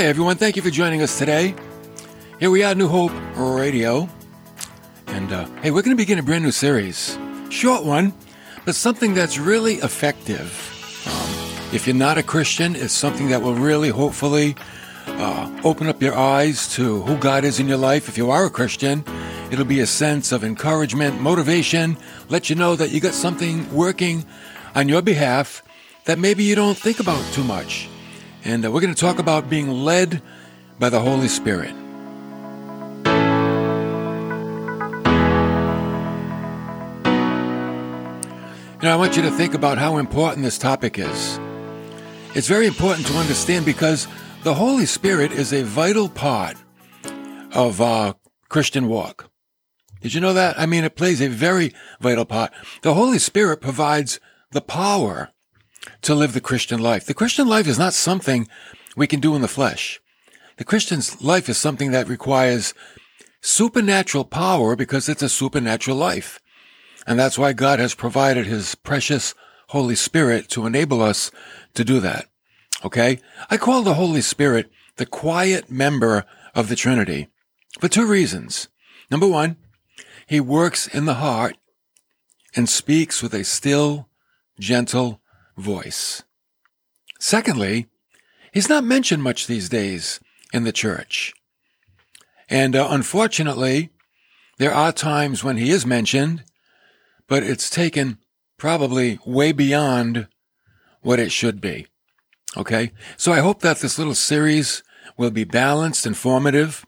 Hey everyone, thank you for joining us today. Here we are, New Hope Radio. And uh, hey, we're going to begin a brand new series. Short one, but something that's really effective. Um, if you're not a Christian, it's something that will really, hopefully, uh, open up your eyes to who God is in your life. If you are a Christian, it'll be a sense of encouragement, motivation, let you know that you got something working on your behalf that maybe you don't think about too much. And uh, we're going to talk about being led by the Holy Spirit. You know, I want you to think about how important this topic is. It's very important to understand because the Holy Spirit is a vital part of our Christian walk. Did you know that? I mean, it plays a very vital part. The Holy Spirit provides the power to live the Christian life. The Christian life is not something we can do in the flesh. The Christian's life is something that requires supernatural power because it's a supernatural life. And that's why God has provided his precious Holy Spirit to enable us to do that. Okay? I call the Holy Spirit the quiet member of the Trinity for two reasons. Number one, he works in the heart and speaks with a still, gentle voice. Secondly, he's not mentioned much these days in the church. And uh, unfortunately, there are times when he is mentioned, but it's taken probably way beyond what it should be. Okay? So I hope that this little series will be balanced, informative,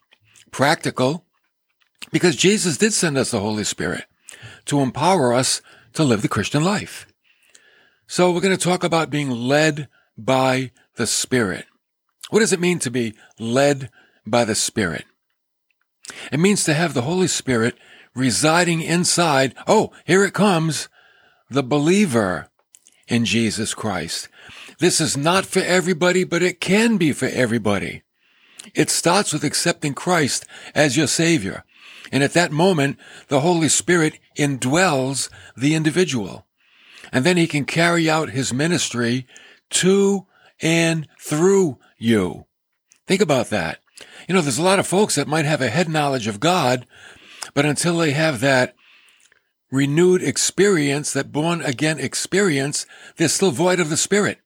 practical, because Jesus did send us the Holy Spirit to empower us to live the Christian life. So we're going to talk about being led by the Spirit. What does it mean to be led by the Spirit? It means to have the Holy Spirit residing inside. Oh, here it comes. The believer in Jesus Christ. This is not for everybody, but it can be for everybody. It starts with accepting Christ as your Savior. And at that moment, the Holy Spirit indwells the individual and then he can carry out his ministry to and through you. Think about that. You know, there's a lot of folks that might have a head knowledge of God, but until they have that renewed experience, that born again experience, they're still void of the Spirit.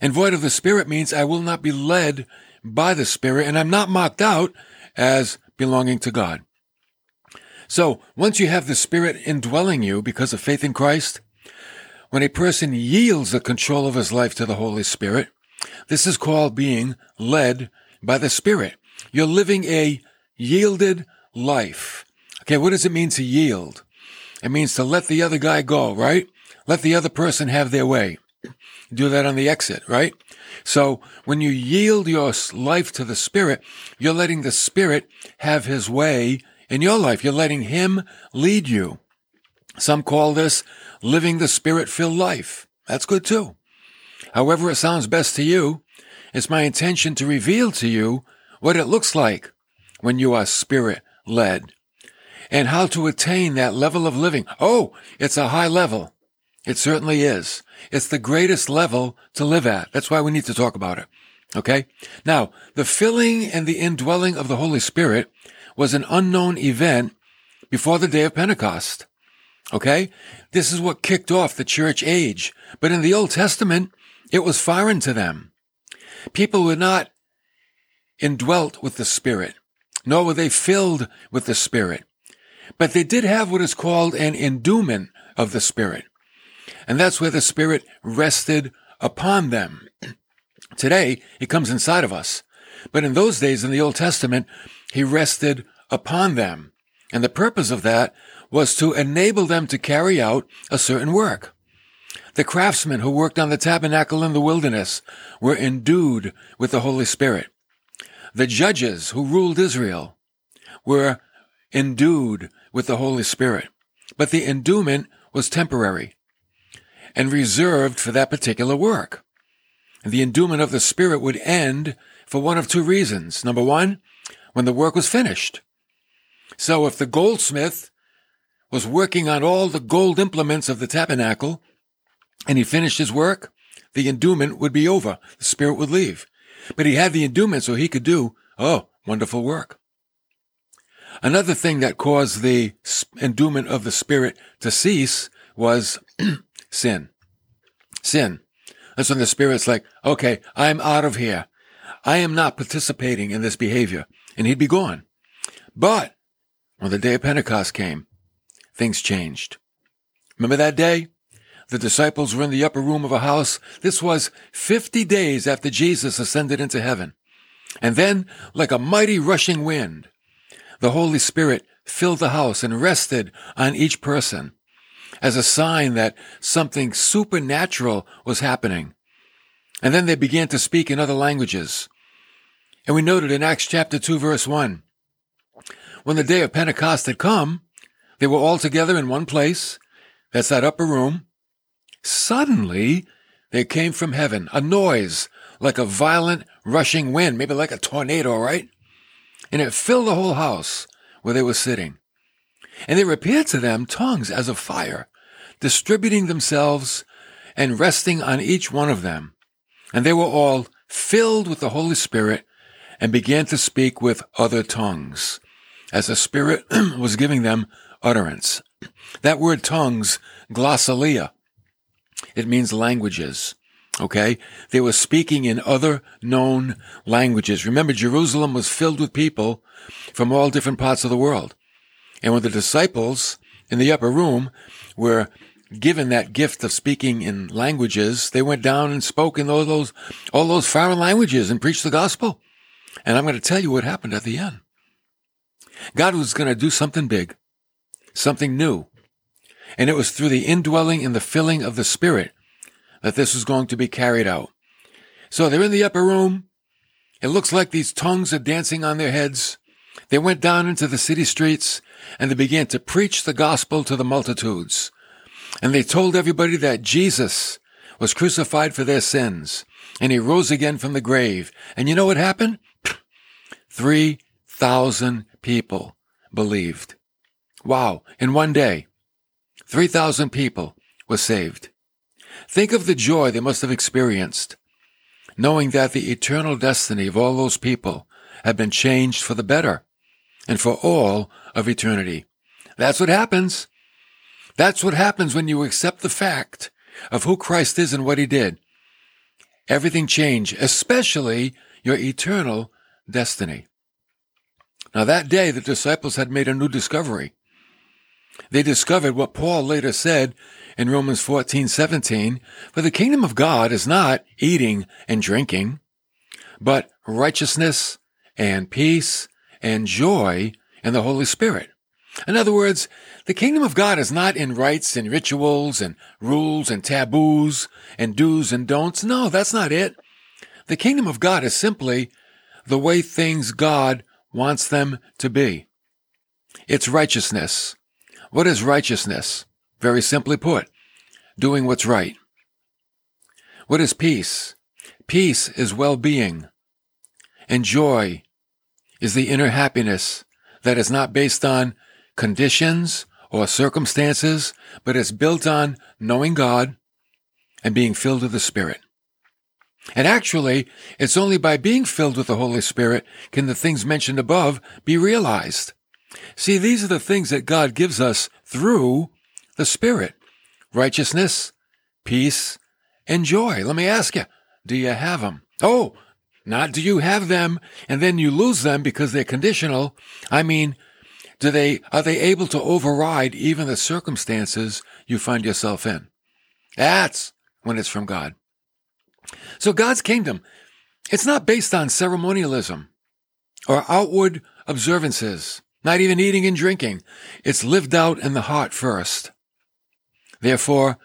And void of the Spirit means I will not be led by the Spirit, and I'm not marked out as belonging to God. So once you have the Spirit indwelling you because of faith in Christ, when a person yields the control of his life to the Holy Spirit, this is called being led by the Spirit. You're living a yielded life. Okay, what does it mean to yield? It means to let the other guy go, right? Let the other person have their way. Do that on the exit, right? So when you yield your life to the Spirit, you're letting the Spirit have his way in your life. You're letting him lead you. Some call this living the spirit filled life. That's good too. However it sounds best to you, it's my intention to reveal to you what it looks like when you are spirit led and how to attain that level of living. Oh, it's a high level. It certainly is. It's the greatest level to live at. That's why we need to talk about it. Okay. Now, the filling and the indwelling of the Holy Spirit was an unknown event before the day of Pentecost. Okay? This is what kicked off the church age. But in the Old Testament, it was foreign to them. People were not indwelt with the Spirit, nor were they filled with the Spirit. But they did have what is called an endowment of the Spirit. And that's where the Spirit rested upon them. Today, He comes inside of us. But in those days in the Old Testament, He rested upon them. And the purpose of that was to enable them to carry out a certain work. The craftsmen who worked on the tabernacle in the wilderness were endued with the Holy Spirit. The judges who ruled Israel were endued with the Holy Spirit. But the endowment was temporary and reserved for that particular work. The endowment of the Spirit would end for one of two reasons. Number one, when the work was finished. So if the goldsmith was working on all the gold implements of the tabernacle, and he finished his work, the endowment would be over. The Spirit would leave. but he had the endowment so he could do, oh, wonderful work. Another thing that caused the endowment of the Spirit to cease was sin. Sin. That's when the Spirit's like, okay, I'm out of here. I am not participating in this behavior. And he'd be gone. But when the day of Pentecost came, things changed. Remember that day? The disciples were in the upper room of a house. This was 50 days after Jesus ascended into heaven. And then, like a mighty rushing wind, the Holy Spirit filled the house and rested on each person as a sign that something supernatural was happening. And then they began to speak in other languages. And we noted in Acts chapter 2 verse 1, when the day of Pentecost had come, they were all together in one place. That's that upper room. Suddenly, there came from heaven a noise like a violent rushing wind, maybe like a tornado, right? And it filled the whole house where they were sitting. And there appeared to them tongues as of fire, distributing themselves and resting on each one of them. And they were all filled with the Holy Spirit and began to speak with other tongues as the Spirit was giving them utterance. That word tongues, glossolalia, it means languages. Okay? They were speaking in other known languages. Remember, Jerusalem was filled with people from all different parts of the world. And when the disciples in the upper room were given that gift of speaking in languages, they went down and spoke in all those, all those foreign languages and preached the gospel. And I'm going to tell you what happened at the end. God was going to do something big, something new. And it was through the indwelling and the filling of the Spirit that this was going to be carried out. So they're in the upper room. It looks like these tongues are dancing on their heads. They went down into the city streets and they began to preach the gospel to the multitudes. And they told everybody that Jesus was crucified for their sins and he rose again from the grave. And you know what happened? 3,000 people believed. Wow. In one day, 3,000 people were saved. Think of the joy they must have experienced, knowing that the eternal destiny of all those people had been changed for the better and for all of eternity. That's what happens. That's what happens when you accept the fact of who Christ is and what he did. Everything changed, especially your eternal destiny. Now that day, the disciples had made a new discovery. They discovered what Paul later said in Romans 14, 17, for the kingdom of God is not eating and drinking, but righteousness and peace and joy in the Holy Spirit. In other words, the kingdom of God is not in rites and rituals and rules and taboos and do's and don'ts. No, that's not it. The kingdom of God is simply the way things God wants them to be. It's righteousness. What is righteousness? Very simply put, doing what's right. What is peace? Peace is well-being. And joy is the inner happiness that is not based on conditions or circumstances, but is built on knowing God and being filled with the Spirit. And actually, it's only by being filled with the Holy Spirit can the things mentioned above be realized. See, these are the things that God gives us through the Spirit. Righteousness, peace, and joy. Let me ask you, do you have them? Oh, not do you have them and then you lose them because they're conditional. I mean, do they, are they able to override even the circumstances you find yourself in? That's when it's from God. So God's kingdom, it's not based on ceremonialism or outward observances, not even eating and drinking. It's lived out in the heart first. Therefore,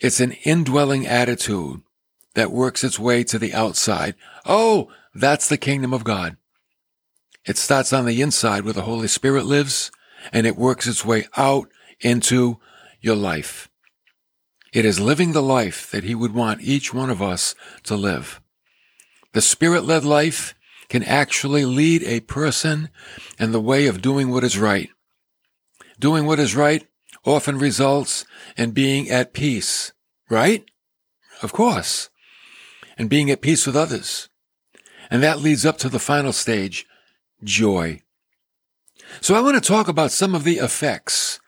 it's an indwelling attitude that works its way to the outside. Oh, that's the kingdom of God. It starts on the inside where the Holy Spirit lives and it works its way out into your life. It is living the life that He would want each one of us to live. The Spirit-led life can actually lead a person in the way of doing what is right. Doing what is right often results in being at peace, right? Of course. And being at peace with others. And that leads up to the final stage, joy. So I want to talk about some of the effects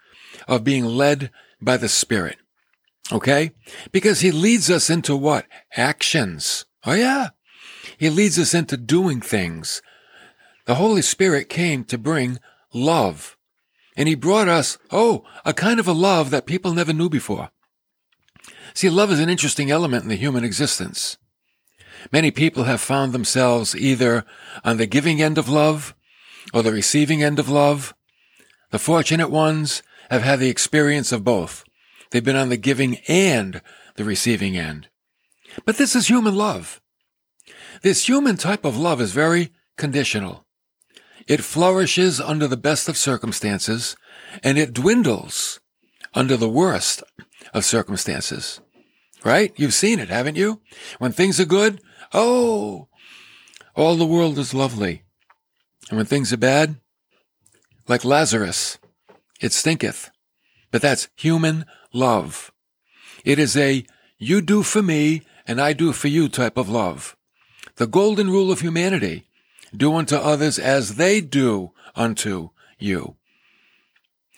of being led by the Spirit. Okay? Because he leads us into what? Actions. Oh yeah. He leads us into doing things. The Holy Spirit came to bring love. And he brought us, oh, a kind of a love that people never knew before. See, love is an interesting element in the human existence. Many people have found themselves either on the giving end of love or the receiving end of love. The fortunate ones have had the experience of both. They've been on the giving and the receiving end. But this is human love. This human type of love is very conditional. It flourishes under the best of circumstances and it dwindles under the worst of circumstances. Right? You've seen it, haven't you? When things are good, oh, all the world is lovely. And when things are bad, like Lazarus, it stinketh. But that's human love. It is a you do for me and I do for you type of love. The golden rule of humanity. Do unto others as they do unto you.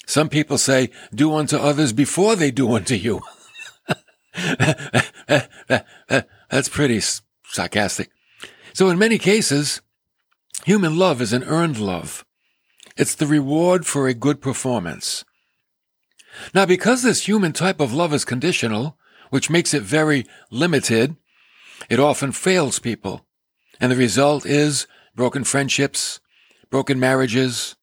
Some people say, do unto others before they do unto you. That's pretty sarcastic. So in many cases, human love is an earned love. It's the reward for a good performance. Now, because this human type of love is conditional, which makes it very limited, it often fails people. And the result is broken friendships, broken marriages,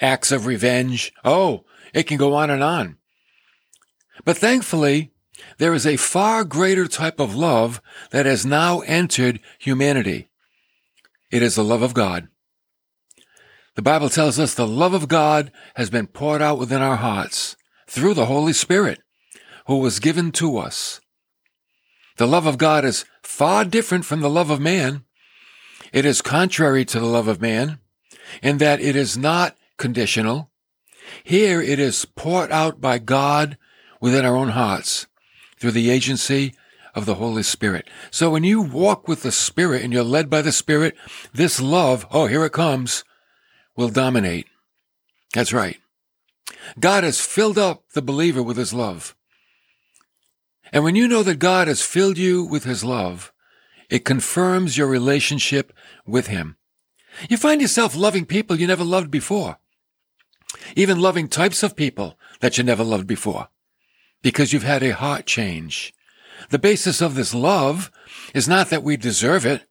acts of revenge. Oh, it can go on and on. But thankfully, there is a far greater type of love that has now entered humanity. It is the love of God. The Bible tells us the love of God has been poured out within our hearts through the Holy Spirit who was given to us. The love of God is far different from the love of man. It is contrary to the love of man in that it is not conditional. Here it is poured out by God within our own hearts through the agency of the Holy Spirit. So when you walk with the Spirit and you're led by the Spirit, this love, oh, here it comes, will dominate. That's right. God has filled up the believer with his love. And when you know that God has filled you with his love, it confirms your relationship with him. You find yourself loving people you never loved before. Even loving types of people that you never loved before. Because you've had a heart change. The basis of this love is not that we deserve it,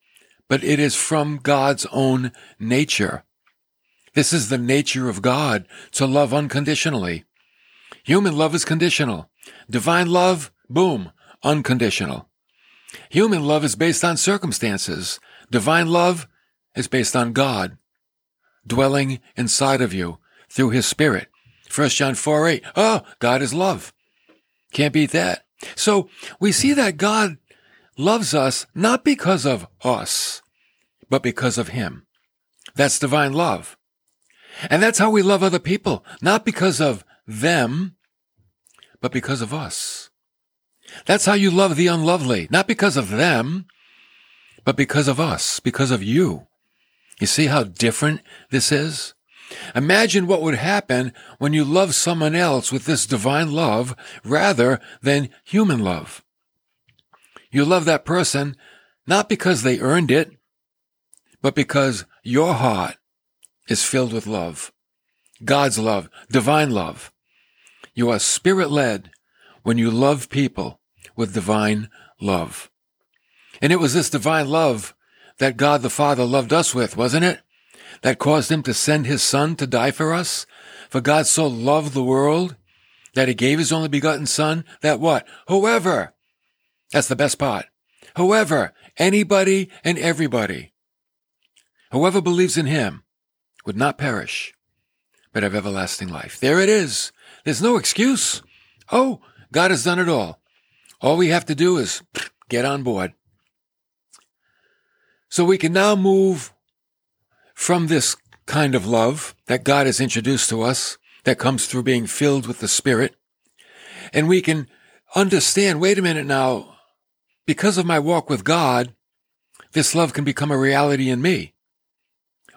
but it is from God's own nature. This is the nature of God to love unconditionally. Human love is conditional. Divine love, boom, unconditional. Human love is based on circumstances. Divine love is based on God dwelling inside of you through his spirit. 1 John 4 8. Oh, God is love. Can't beat that. So we see that God loves us not because of us, but because of him. That's divine love. And that's how we love other people, not because of them, but because of us. That's how you love the unlovely, not because of them, but because of us, because of you. You see how different this is? Imagine what would happen when you love someone else with this divine love rather than human love. You love that person not because they earned it, but because your heart is filled with love. God's love, divine love. You are spirit led when you love people with divine love. And it was this divine love that God the Father loved us with, wasn't it? That caused him to send his son to die for us. For God so loved the world that he gave his only begotten son that what? Whoever. That's the best part. Whoever, anybody and everybody. Whoever believes in him would not perish, but have everlasting life. There it is. There's no excuse. Oh, God has done it all. All we have to do is get on board. So we can now move from this kind of love that God has introduced to us that comes through being filled with the Spirit. And we can understand, wait a minute now, because of my walk with God, this love can become a reality in me.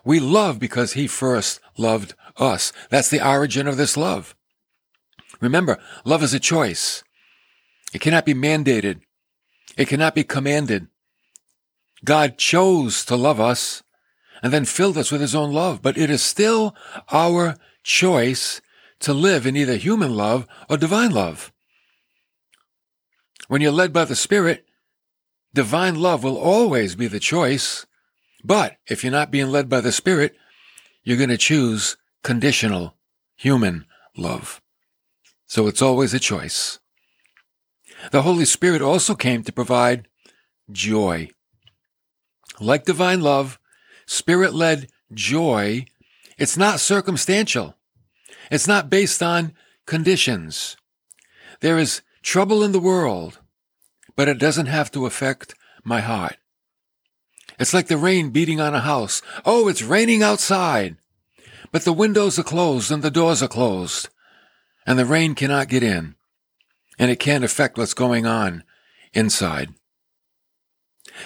We love because he first loved us. That's the origin of this love. Remember, love is a choice. It cannot be mandated. It cannot be commanded. God chose to love us and then filled us with his own love, but it is still our choice to live in either human love or divine love. When you're led by the Spirit, divine love will always be the choice. But if you're not being led by the Spirit, you're going to choose conditional human love. So it's always a choice. The Holy Spirit also came to provide joy. Like divine love, spirit led joy, it's not circumstantial. It's not based on conditions. There is trouble in the world, but it doesn't have to affect my heart. It's like the rain beating on a house. Oh, it's raining outside, but the windows are closed and the doors are closed, and the rain cannot get in, and it can't affect what's going on inside.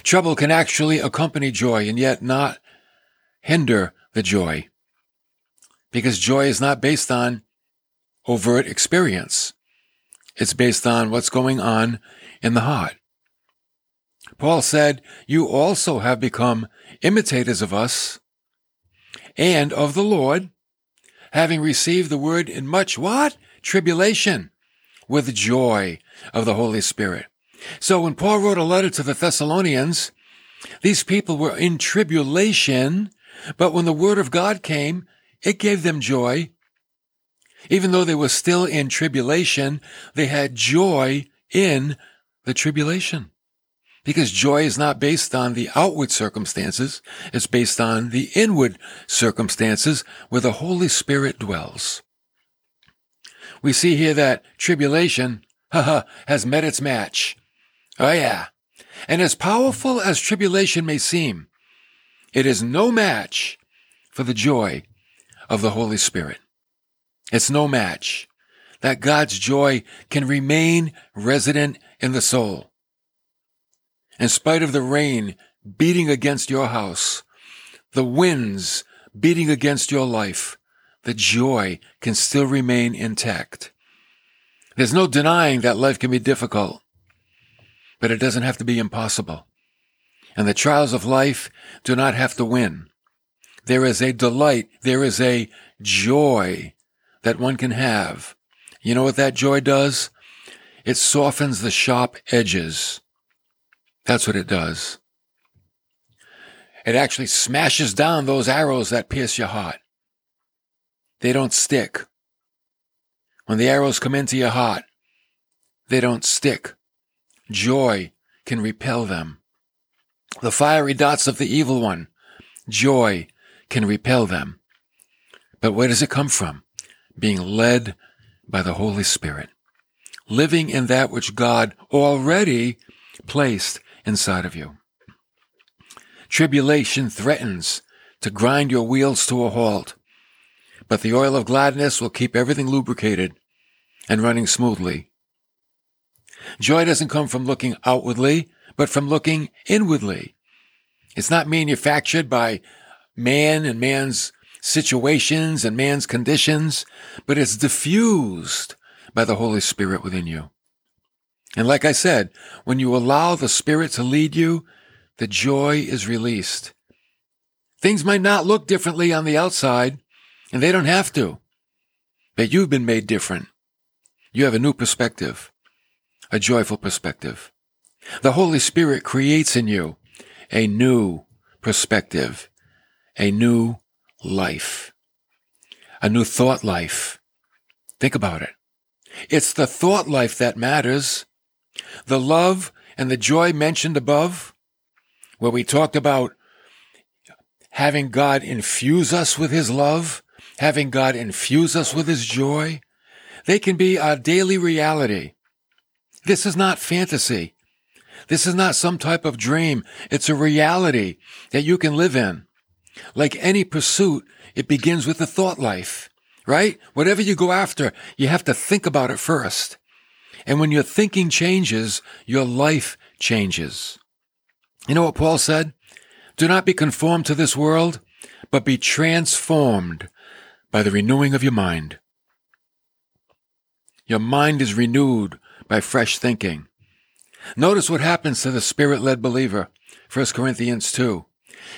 Trouble can actually accompany joy and yet not hinder the joy. Because joy is not based on overt experience. It's based on what's going on in the heart. Paul said, You also have become imitators of us and of the Lord, having received the word in much what? Tribulation with joy of the Holy Spirit. So when Paul wrote a letter to the Thessalonians, these people were in tribulation, but when the word of God came, it gave them joy. Even though they were still in tribulation, they had joy in the tribulation. Because joy is not based on the outward circumstances, it's based on the inward circumstances where the Holy Spirit dwells. We see here that tribulation, has met its match. Oh yeah. And as powerful as tribulation may seem, it is no match for the joy of the Holy Spirit. It's no match. That God's joy can remain resident in the soul. In spite of the rain beating against your house, the winds beating against your life, the joy can still remain intact. There's no denying that life can be difficult but it doesn't have to be impossible. And the trials of life do not have to win. There is a delight, there is a joy that one can have. You know what that joy does? It softens the sharp edges. That's what it does. It actually smashes down those arrows that pierce your heart. They don't stick. When the arrows come into your heart, they don't stick. Joy can repel them. The fiery dots of the evil one, joy can repel them. But where does it come from? Being led by the Holy Spirit. Living in that which God already placed inside of you. Tribulation threatens to grind your wheels to a halt, but the oil of gladness will keep everything lubricated and running smoothly Joy doesn't come from looking outwardly, but from looking inwardly. It's not manufactured by man and man's situations and man's conditions, but it's diffused by the Holy Spirit within you. And like I said, when you allow the Spirit to lead you, the joy is released. Things might not look differently on the outside, and they don't have to, but you've been made different. You have a new perspective a joyful perspective. The Holy Spirit creates in you a new perspective, a new life, a new thought life. Think about it. It's the thought life that matters. The love and the joy mentioned above, where we talked about having God infuse us with his love, having God infuse us with his joy, they can be our daily reality. This is not fantasy. This is not some type of dream. It's a reality that you can live in. Like any pursuit, it begins with the thought life, right? Whatever you go after, you have to think about it first. And when your thinking changes, your life changes. You know what Paul said? Do not be conformed to this world, but be transformed by the renewing of your mind. Your mind is renewed by fresh thinking. Notice what happens to the spirit led believer. 1 Corinthians 2.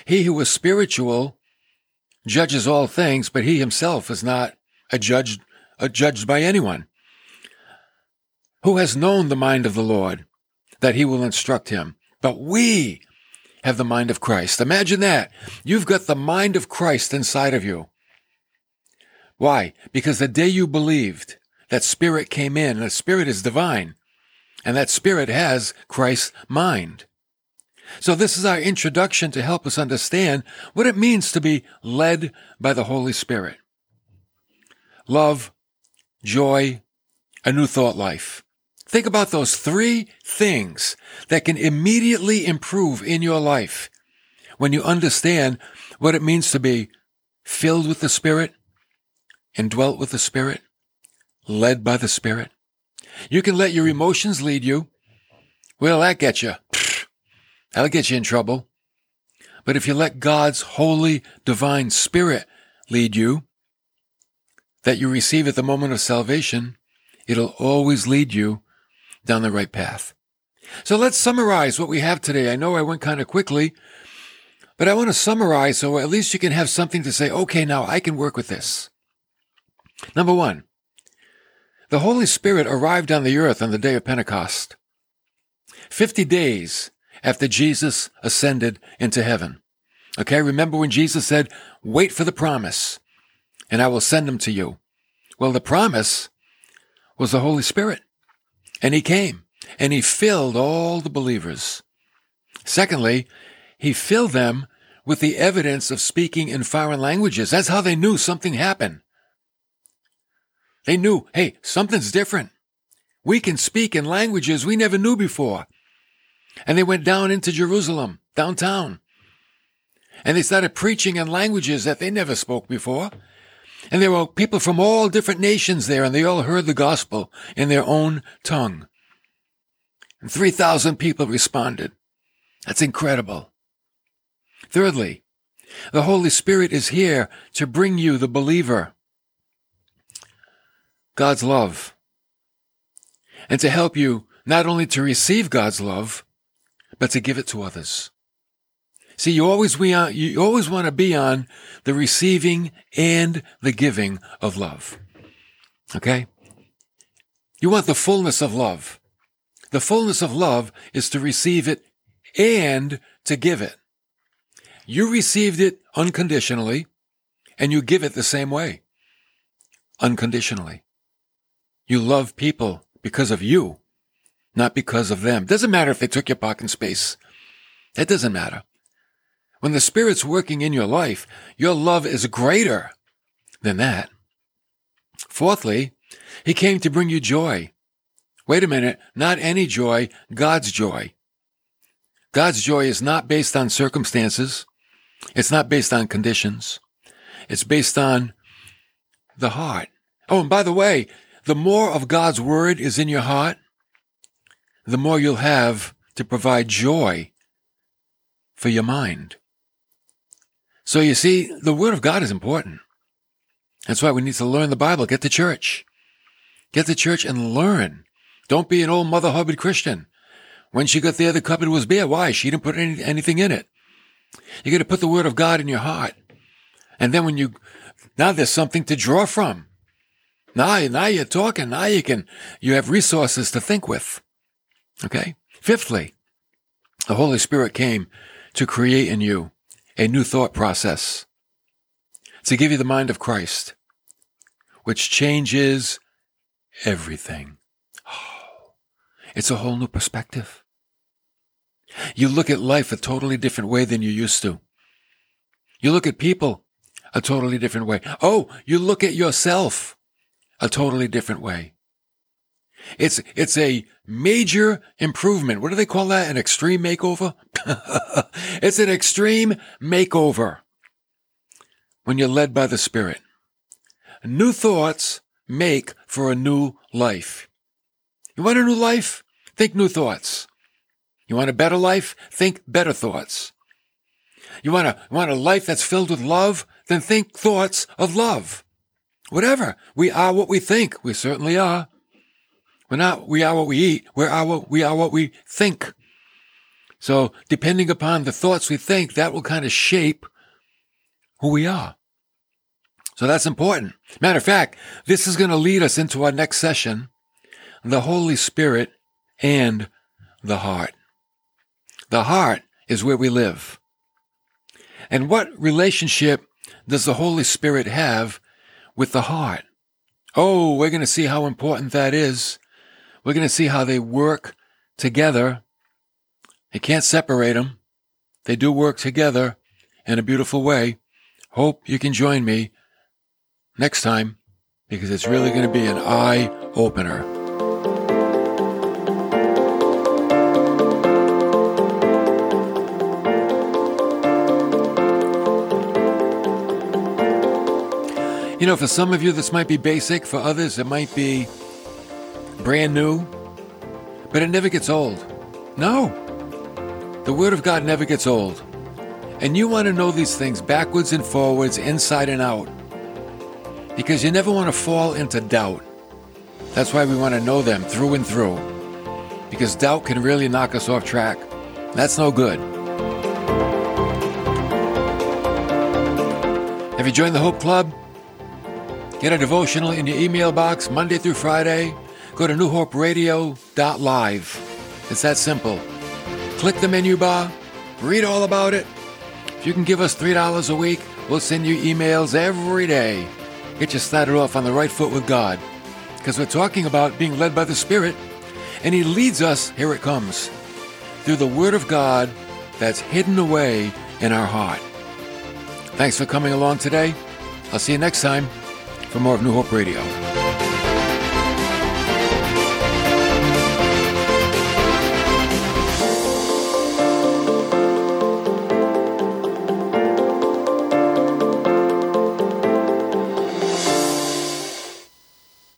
He who is spiritual judges all things, but he himself is not a judged, a judged by anyone. Who has known the mind of the Lord that he will instruct him? But we have the mind of Christ. Imagine that. You've got the mind of Christ inside of you. Why? Because the day you believed, that spirit came in, and the spirit is divine, and that spirit has Christ's mind. So this is our introduction to help us understand what it means to be led by the Holy Spirit. Love, joy, a new thought life. Think about those three things that can immediately improve in your life when you understand what it means to be filled with the Spirit, indwelt with the Spirit, led by the Spirit. You can let your emotions lead you. Where'll that get you? That'll get you in trouble. But if you let God's holy, divine Spirit lead you, that you receive at the moment of salvation, it'll always lead you down the right path. So let's summarize what we have today. I know I went kind of quickly, but I want to summarize so at least you can have something to say, okay, now I can work with this. Number one, the Holy Spirit arrived on the earth on the day of Pentecost. Fifty days after Jesus ascended into heaven. Okay, remember when Jesus said, wait for the promise and I will send them to you. Well, the promise was the Holy Spirit. And he came and he filled all the believers. Secondly, he filled them with the evidence of speaking in foreign languages. That's how they knew something happened. They knew, hey, something's different. We can speak in languages we never knew before. And they went down into Jerusalem, downtown. And they started preaching in languages that they never spoke before. And there were people from all different nations there, and they all heard the gospel in their own tongue. And 3,000 people responded. That's incredible. Thirdly, the Holy Spirit is here to bring you, the believer, God's love, and to help you not only to receive God's love, but to give it to others. See, you always we are, you always want to be on the receiving and the giving of love. Okay? You want the fullness of love. The fullness of love is to receive it and to give it. You received it unconditionally and you give it the same way. Unconditionally. You love people because of you, not because of them. Doesn't matter if they took your parking space. It doesn't matter. When the Spirit's working in your life, your love is greater than that. Fourthly, He came to bring you joy. Wait a minute, not any joy, God's joy. God's joy is not based on circumstances. It's not based on conditions. It's based on the heart. Oh, and by the way, the more of God's word is in your heart, the more you'll have to provide joy for your mind. So you see, the Word of God is important. That's why we need to learn the Bible. Get to church. Get to church and learn. Don't be an old Mother Hubbard Christian. When she got there, the cupboard was bare. Why? She didn't put any, anything in it. You got to put the Word of God in your heart. And then when you, now there's something to draw from. Now, now you're talking. Now you can, you have resources to think with. Okay. Fifthly, the Holy Spirit came to create in you a new thought process to give you the mind of Christ, which changes everything. Oh, it's a whole new perspective. You look at life a totally different way than you used to. You look at people a totally different way. Oh, you look at yourself a totally different way. It's, it's a major improvement. What do they call that? An extreme makeover? it's an extreme makeover when you're led by the Spirit. New thoughts make for a new life. You want a new life? Think new thoughts. You want a better life? Think better thoughts. you want a, want a life that's filled with love? Then think thoughts of love. Whatever. We are what we think. We certainly are. We're not, we are what we eat. We are what, we are what we think. So depending upon the thoughts we think, that will kind of shape who we are. So that's important. Matter of fact, this is going to lead us into our next session, the Holy Spirit and the heart. The heart is where we live. And what relationship does the Holy Spirit have with the heart? Oh, we're going to see how important that is. We're going to see how they work together. You can't separate them. They do work together in a beautiful way. Hope you can join me next time because it's really going to be an eye opener. You know, for some of you, this might be basic. For others, it might be brand new. But it never gets old. No. The Word of God never gets old. And you want to know these things backwards and forwards, inside and out. Because you never want to fall into doubt. That's why we want to know them through and through. Because doubt can really knock us off track. That's no good. Have you joined the Hope Club? Get a devotional in your email box Monday through Friday. Go to newhoperadio.live. It's that simple. Click the menu bar, read all about it. If you can give us $3 a week, we'll send you emails every day. Get you started off on the right foot with God. Because we're talking about being led by the Spirit, and He leads us, here it comes, through the Word of God that's hidden away in our heart. Thanks for coming along today. I'll see you next time for more of New Hope Radio.